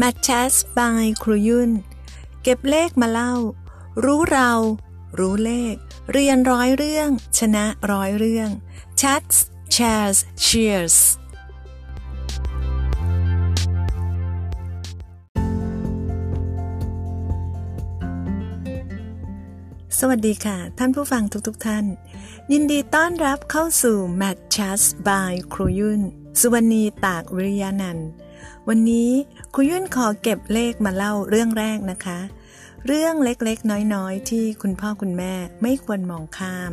m a t c h s by ครูยุ่น เก็บเลขมาเล่า รู้เรา รู้เลข เรียนร้อยเรื่อง ชนะร้อยเรื่อง Chats Shares Cheers สวัสดีค่ะ ท่านผู้ฟังทุกๆทท่าน ยินดีต้อนรับเข้าสู่ m a t c h s by ครูยุ่น สุวรรณีตากวิริยานันท์ วันนี้ครูยุ่นขอเก็บเลขมาเล่าเรื่องแรกนะคะ เรื่องเล็กๆ น้อยๆ ที่คุณพ่อคุณแม่ไม่ควรมองข้าม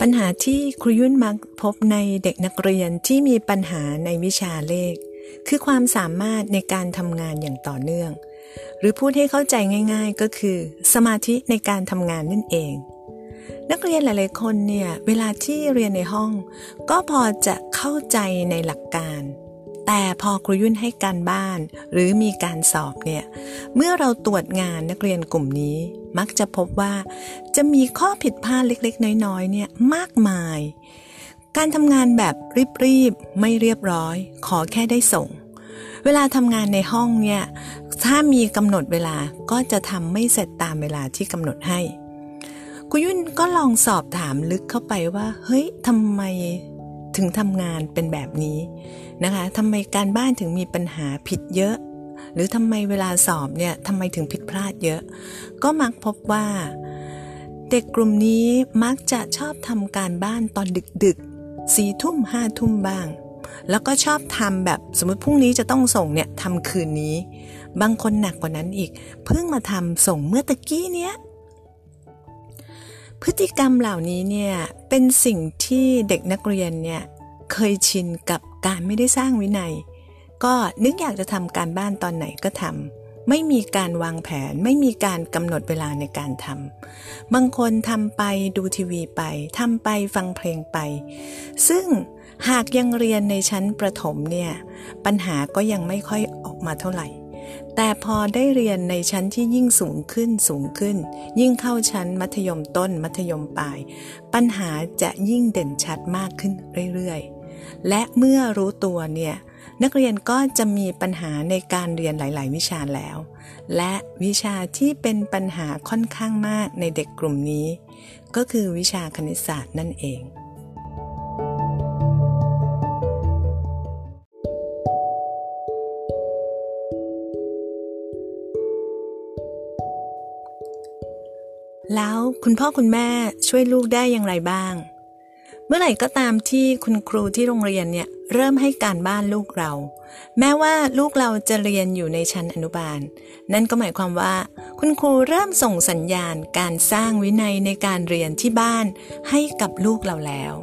ปัญหาที่ครูยุ่นมักพบในเด็กนักเรียนที่มีปัญหาในวิชาเลข คือความสามารถในการทำงานอย่างต่อเนื่อง หรือพูดให้เข้าใจง่าย ๆ ก็คือ สมาธิในการทำงานนั่นเอง นักเรียนหลายๆคนเนี่ยเวลาที่เรียนในห้อง ก็พอจะเข้าใจในหลักการ แต่พอครูยุ่นให้การบ้าน หรือมีการสอบเนี่ยเมื่อเราตรวจงานนักเรียนกลุ่มนี้ มักจะพบว่า จะมีข้อผิดพลาดเล็กๆ น้อยๆเนี่ยมากมาย การทำงานแบบรีบๆไม่เรียบร้อย ขอแค่ได้ส่ง เวลาทำงานในห้องเนี่ย ถ้ามีกำหนดเวลาก็จะทำไม่เสร็จตามเวลาที่กำหนดให้คุยุ่นก็ลองสอบถามลึกเข้าไปว่า เฮ้ยทำไมถึงทำงานเป็นแบบนี้นะคะทำไมการบ้านถึงมีปัญหาผิดเยอะ หรือทำไมเวลาสอบเนี่ยทำไมถึงผิดพลาดเยอะ ก็มักพบว่า เด็กกลุ่มนี้มักจะชอบทำการบ้านตอนดึก สี่ทุ่มห้าทุ่มบ้าง แล้วก็ชอบทำแบบสมมติพรุ่งนี้จะต้องส่งเนี่ยทำคืนนี้ บางคนหนักกว่านั้นอีก เพิ่งมาทำส่งเมื่อตะกี้เนี้ยพฤติกรรมเหล่านี้เนี่ยเป็นสิ่งที่เด็กนักเรียนเนี่ยเคยชินกับการไม่ได้สร้างวินัย ก็นึกอยากจะทำการบ้านตอนไหนก็ทำ ไม่มีการวางแผน ไม่มีการกำหนดเวลาในการทำบางคนทำไปดูทีวีไปทำไปฟังเพลงไป ซึ่งหากยังเรียนในชั้นประถมเนี่ย ปัญหาก็ยังไม่ค่อยออกมาเท่าไหร่ แต่พอได้เรียนในชั้นที่ยิ่งสูงขึ้นสูงขึ้น ยิ่งเข้าชั้นมัธยมต้นมัธยมปลาย ปัญหาจะยิ่งเด่นชัดมากขึ้นเรื่อยๆ และเมื่อรู้ตัวเนี่ย นักเรียนก็จะมีปัญหาในการเรียนหลาย ๆ วิชาแล้ว และวิชาที่เป็นปัญหาค่อนข้างมากในเด็กกลุ่มนี้ ก็คือวิชาคณิตศาสตร์นั่นเอง แล้วคุณพ่อคุณแม่ช่วยลูกได้อย่างไรบ้าง เมื่อไหร่ก็ตามที่คุณครูที่โรงเรียนเนี่ย เริ่มให้การบ้านลูกเรา แม้ว่าลูกเราจะเรียนอยู่ในชั้นอนุบาล นั่นก็หมายความว่า คุณครูเริ่มส่งสัญญาณการสร้างวินัยในการเรียนที่บ้านให้กับลูกเราแล้ว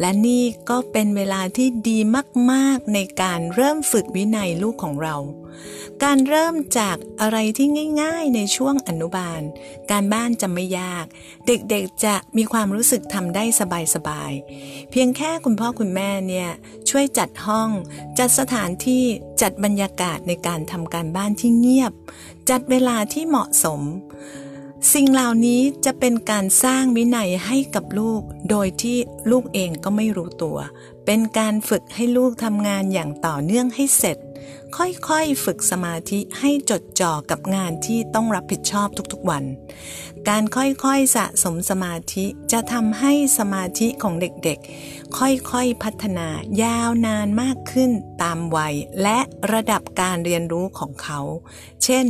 และนี่ก็เป็นเวลาที่ดีมาก ๆ ในการเริ่มฝึกวินัยลูกของเรา การเริ่มจากอะไรที่ง่าย ๆ ในช่วงอนุบาล การบ้านจะไม่ยาก เด็กๆจะมีความรู้สึกทำได้สบาย ๆ เพียงแค่คุณพ่อคุณแม่เนี่ยช่วยจัดห้อง จัดสถานที่จัดบรรยากาศในการทำการบ้านที่เงียบ จัดเวลาที่เหมาะสม สิ่งเหล่านี้จะเป็นการสร้างวินัยให้กับลูก โดยที่ลูกเองก็ไม่รู้ตัว เป็นการฝึกให้ลูกทำงานอย่างต่อเนื่องให้เสร็จ ค่อยๆ ฝึกสมาธิให้จดจ่อกับงานที่ต้องรับผิดชอบทุกๆวัน การค่อยๆสะสมสมาธิจะทำให้สมาธิของเด็กๆ ค่อยๆพัฒนายาวนานมากขึ้นตามวัย และระดับการเรียนรู้ของเขา เช่น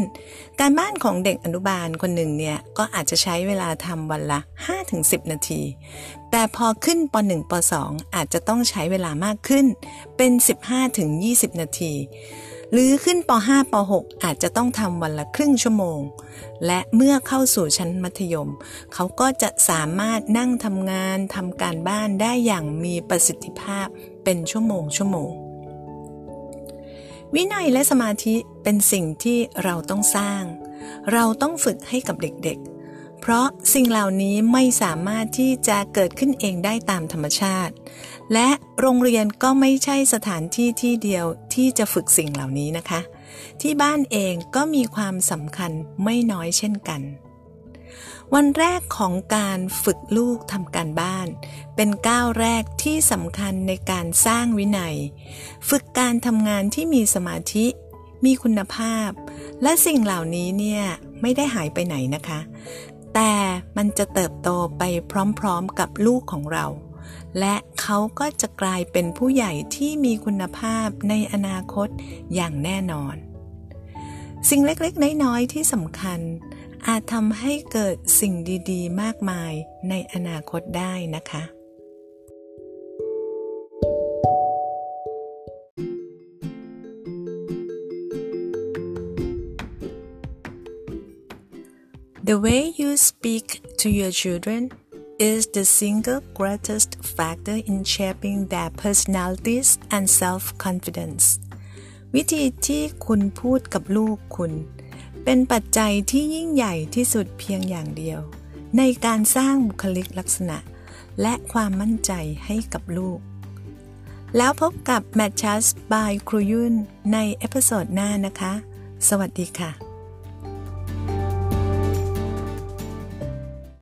การบ้านของเด็กอนุบาลคนหนึ่งเนี่ย ก็อาจจะใช้เวลาทำวันละ 5-10 นาที แต่พอขึ้นป .1 ป .2 อาจจะต้องใช้เวลามากขึ้น เป็น 15-20 นาที หรือขึ้นป .5 ป .6 อาจจะต้องทำวันละครึ่งชั่วโมง และเมื่อเข้าสู่ชั้นมัธยม เขาก็จะสามารถนั่งทำงานทำการบ้านได้อย่างมีประสิทธิภาพเป็นชั่วโมงชั่วโมง วินัยและสมาธิเป็นสิ่งที่เราต้องสร้าง เราต้องฝึกให้กับเด็กๆ เพราะสิ่งเหล่านี้ไม่สามารถที่จะเกิดขึ้นเองได้ตามธรรมชาติ และโรงเรียนก็ไม่ใช่สถานที่ที่เดียวที่จะฝึกสิ่งเหล่านี้นะคะ ที่บ้านเองก็มีความสำคัญไม่น้อยเช่นกัน วันแรกของการฝึกลูกทำการบ้าน เป็นก้าวแรกที่สำคัญในการสร้างวินัย ฝึกการทำงานที่มีสมาธิ มีคุณภาพ และสิ่งเหล่านี้เนี่ยไม่ได้หายไปไหนนะคะ แต่มันจะเติบโตไปพร้อมๆกับลูกของเรา และเขาก็จะกลายเป็นผู้ใหญ่ที่มีคุณภาพในอนาคตอย่างแน่นอน สิ่งเล็กๆ น้อยๆ ที่สำคัญ อาจทำให้เกิดสิ่งดีๆ มากมายในอนาคตได้นะคะ The way you speak to your children is the single greatest factor in shaping their personalities and self-confidence. วิธีที่คุณพูดกับลูกคุณ เป็นปัจจัยที่ยิ่งใหญ่ที่สุดเพียงอย่างเดียว ในการสร้างบุคลิกลักษณะ และความมั่นใจให้กับลูก แล้วพบกับ Matches by ครูยุ่นในเอพิโซดหน้านะคะ สวัสดีค่ะ